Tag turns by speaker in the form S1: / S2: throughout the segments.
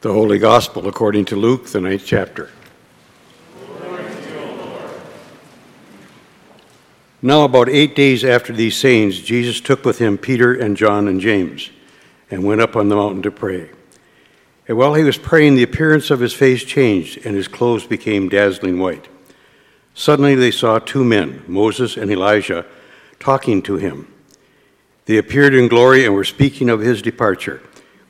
S1: The Holy Gospel according to Luke, the ninth chapter. Now, about eight days after these sayings, Jesus took with him Peter and John and James and went up on the mountain to pray. And while he was praying, the appearance of his face changed and his clothes became dazzling white. Suddenly they saw two men, Moses and Elijah, talking to him. They appeared in glory and were speaking of his departure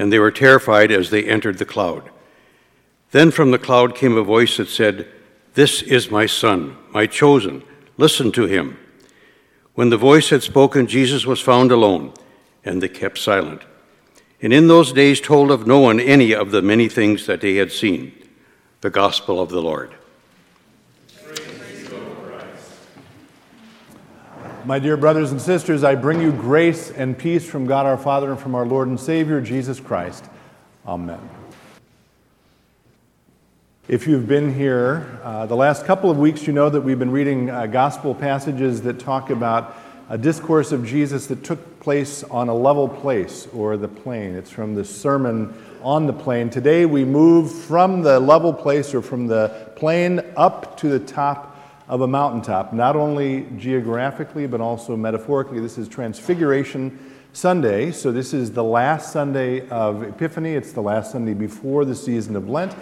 S1: and they were terrified as they entered the cloud. Then from the cloud came a voice that said, This is my son, my chosen. Listen to him. When the voice had spoken, Jesus was found alone, and they kept silent. And in those days told of no one any of the many things that they had seen. The gospel of the Lord.
S2: My dear brothers and sisters, I bring you grace and peace from God our Father and from our Lord and Savior, Jesus Christ. Amen. If you've been here uh, the last couple of weeks, you know that we've been reading uh, gospel passages that talk about a discourse of Jesus that took place on a level place or the plain. It's from the Sermon on the Plain. Today we move from the level place or from the plain up to the top of a mountaintop, not only geographically, but also metaphorically. This is Transfiguration Sunday, so this is the last Sunday of Epiphany. It's the last Sunday before the season of Lent.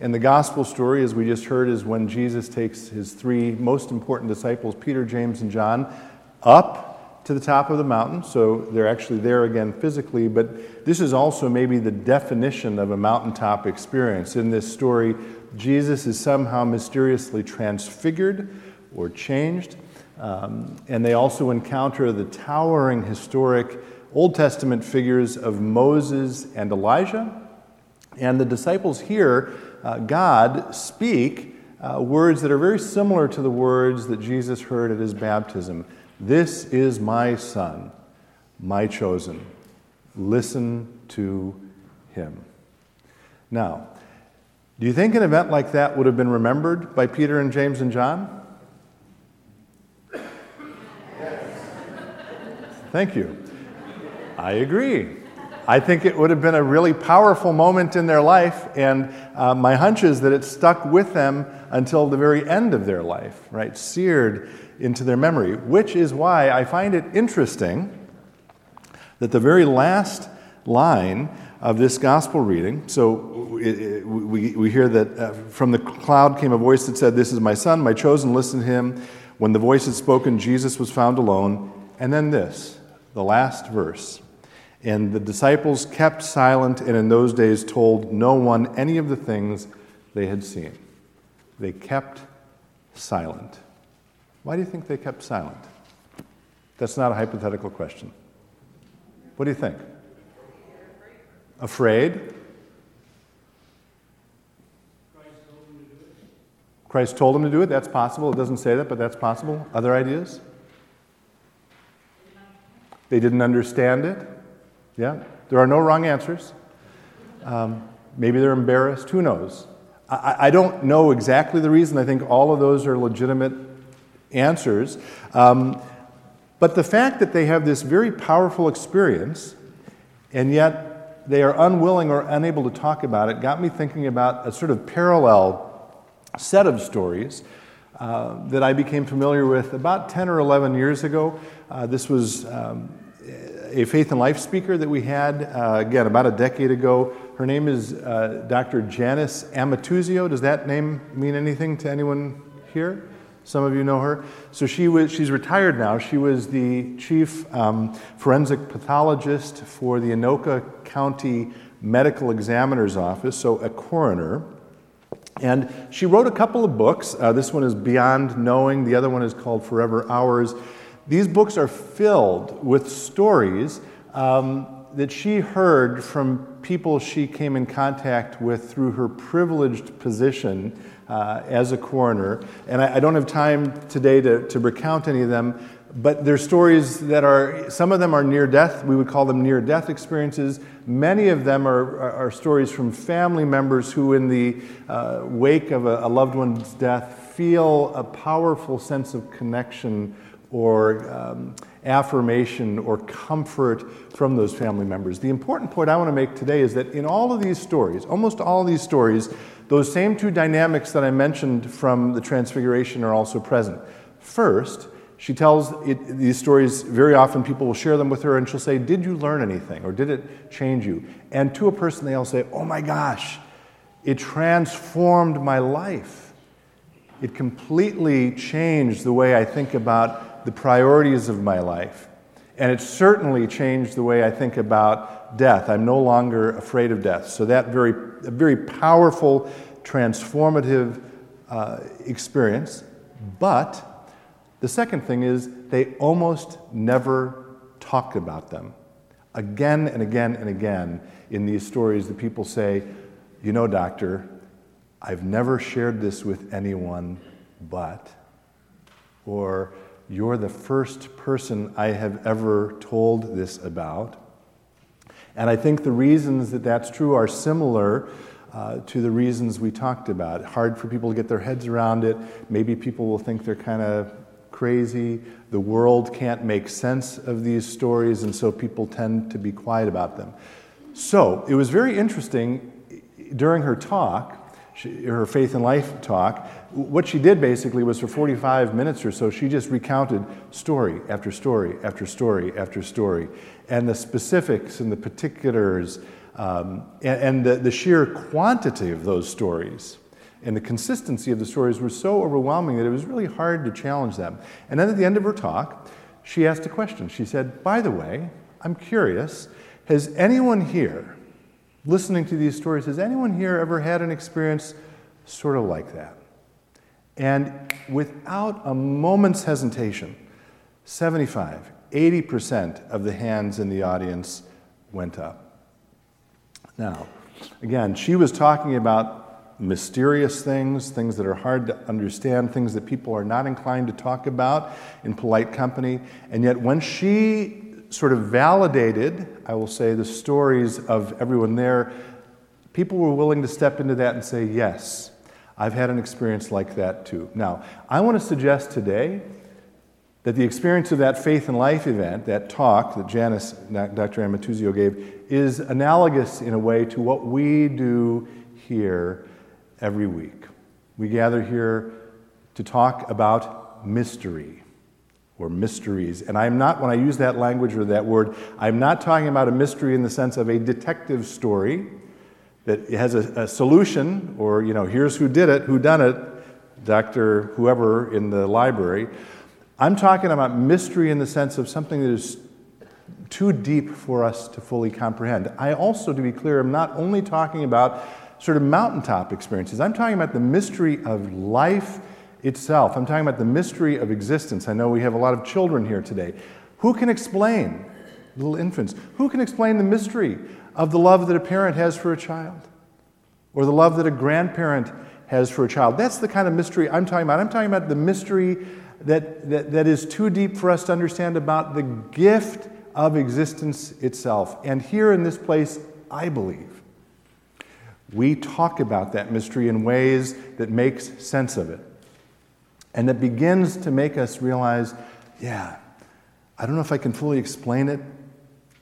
S2: And the gospel story, as we just heard, is when Jesus takes his three most important disciples, Peter, James, and John, up to the top of the mountain. So they're actually there again physically, but this is also maybe the definition of a mountaintop experience. In this story, Jesus is somehow mysteriously transfigured or changed. Um, and they also encounter the towering historic Old Testament figures of Moses and Elijah. And the disciples hear uh, God speak uh, words that are very similar to the words that Jesus heard at his baptism This is my Son, my chosen. Listen to him. Now, do you think an event like that would have been remembered by Peter and James and John? Yes. Thank you. I agree. I think it would have been a really powerful moment in their life, and uh, my hunch is that it stuck with them until the very end of their life, right? Seared into their memory, which is why I find it interesting that the very last line of this gospel reading. So it, it, we, we hear that uh, from the cloud came a voice that said, This is my son, my chosen, listen to him. When the voice had spoken, Jesus was found alone. And then this, the last verse. And the disciples kept silent and in those days told no one any of the things they had seen. They kept silent. Why do you think they kept silent? That's not a hypothetical question. What do you think? Afraid? Christ told them to do it. That's possible. It doesn't say that, but that's possible. Other ideas? They didn't understand it. Yeah. There are no wrong answers. Um, maybe they're embarrassed. Who knows? I, I, don't know exactly the reason. I think all of those are legitimate answers. Um, but the fact that they have this very powerful experience, and yet they are unwilling or unable to talk about it got me thinking about a sort of parallel set of stories uh, that I became familiar with about 10 or 11 years ago. Uh, this was um, a faith and life speaker that we had, uh, again, about a decade ago. Her name is uh, Dr. Janis Amatuzio. Does that name mean anything to anyone here? Some of you know her. So she was, she's retired now. She was the chief um, forensic pathologist for the Anoka County Medical Examiner's Office, so a coroner. And she wrote a couple of books. Uh, this one is Beyond Knowing, the other one is called Forever Ours. These books are filled with stories um, that she heard from people she came in contact with through her privileged position uh, as a coroner. And I, I, don't have time today to, to recount any of them, but they're stories that are, some of them are near death. We would call them near death experiences. Many of them are, are, are stories from family members who, in the uh, wake of a, a loved one's death, feel a powerful sense of connection or um, affirmation or comfort from those family members. The important point I want to make today is that in all of these stories, almost all of these stories, those same two dynamics that I mentioned from the Transfiguration are also present. First, she tells it, these stories, very often people will share them with her, and she'll say, Did you learn anything? Or did it change you? And to a person, they'll say, Oh my gosh, it transformed my life. It completely changed the way I think about the priorities of my life. And it certainly changed the way I think about death. I'm no longer afraid of death. So, that very, very powerful, transformative uh, experience. But the second thing is they almost never talk about them. Again and again and again in these stories, the people say, You know, doctor, I've never shared this with anyone but, or you're the first person I have ever told this about. And I think the reasons that that's true are similar uh, to the reasons we talked about. Hard for people to get their heads around it. Maybe people will think they're kind of crazy. The world can't make sense of these stories, and so people tend to be quiet about them. So it was very interesting during her talk, she, her faith and life talk. What she did basically was for 45 minutes or so, she just recounted story after story after story after story, and the specifics and the particulars, um, and, and the, the sheer quantity of those stories and the consistency of the stories were so overwhelming that it was really hard to challenge them. And then at the end of her talk, she asked a question. She said, By the way, I'm curious, has anyone here, listening to these stories, has anyone here ever had an experience sort of like that? And without a moment's hesitation, 75, 80% of the hands in the audience went up. Now, again, she was talking about mysterious things, things that are hard to understand, things that people are not inclined to talk about in polite company. And yet, when she sort of validated, I will say, the stories of everyone there, people were willing to step into that and say, Yes, I've had an experience like that too. Now, I want to suggest today that the experience of that faith and life event, that talk that Janis, Dr. Amatuzio gave, is analogous in a way to what we do here every week. We gather here to talk about mystery or mysteries. And I'm not, when I use that language or that word, I'm not talking about a mystery in the sense of a detective story that has a, a solution or, you know, here's who did it, who done it, Dr. whoever in the library. I'm talking about mystery in the sense of something that is too deep for us to fully comprehend. I also, to be clear, I'm not only talking about sort of mountaintop experiences. I'm talking about the mystery of life itself. I'm talking about the mystery of existence. I know we have a lot of children here today. Who can explain, little infants, who can explain the mystery of the love that a parent has for a child? Or the love that a grandparent has for a child? That's the kind of mystery I'm talking about. I'm talking about the mystery that, that, that is too deep for us to understand about the gift of existence itself. And here in this place, I believe we talk about that mystery in ways that makes sense of it. And that begins to make us realize, yeah, I don't know if I can fully explain it,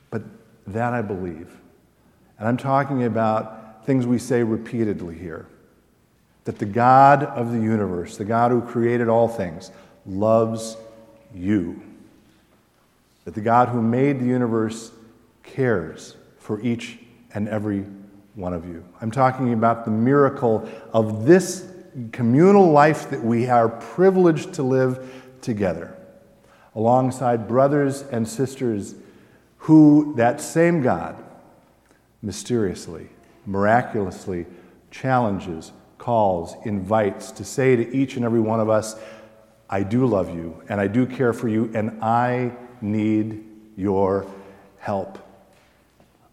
S2: but that I believe. And I'm talking about things we say repeatedly here. That the God of the universe, the God who created all things, loves you. That the God who made the universe cares for each and every one of you. I'm talking about the miracle of this communal life that we are privileged to live together, alongside brothers and sisters who that same God mysteriously, miraculously challenges, calls, invites to say to each and every one of us, I do love you and I do care for you and I need your help.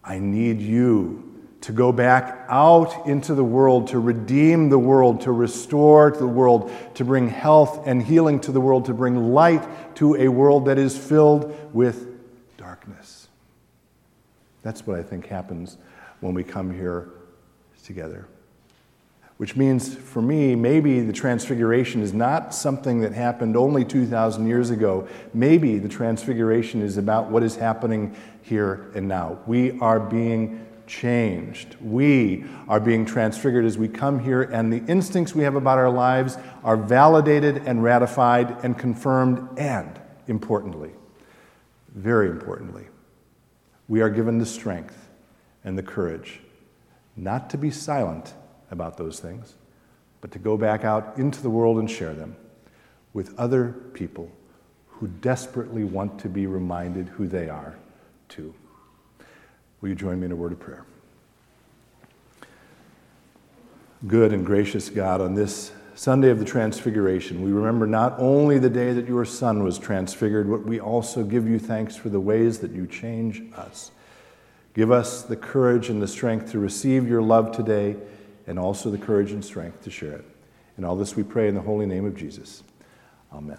S2: I need you to go back out into the world, to redeem the world, to restore the world, to bring health and healing to the world, to bring light to a world that is filled with darkness. That's what I think happens when we come here together. Which means for me, maybe the transfiguration is not something that happened only 2,000 years ago. Maybe the transfiguration is about what is happening here and now. We are being changed. We are being transfigured as we come here, and the instincts we have about our lives are validated and ratified and confirmed, and importantly, very importantly, we are given the strength and the courage not to be silent about those things, but to go back out into the world and share them with other people who desperately want to be reminded who they are, too. Will you join me in a word of prayer? Good and gracious God, on this Sunday of the Transfiguration, we remember not only the day that your Son was transfigured, but we also give you thanks for the ways that you change us. Give us the courage and the strength to receive your love today, and also the courage and strength to share it. In all this we pray in the holy name of Jesus. Amen.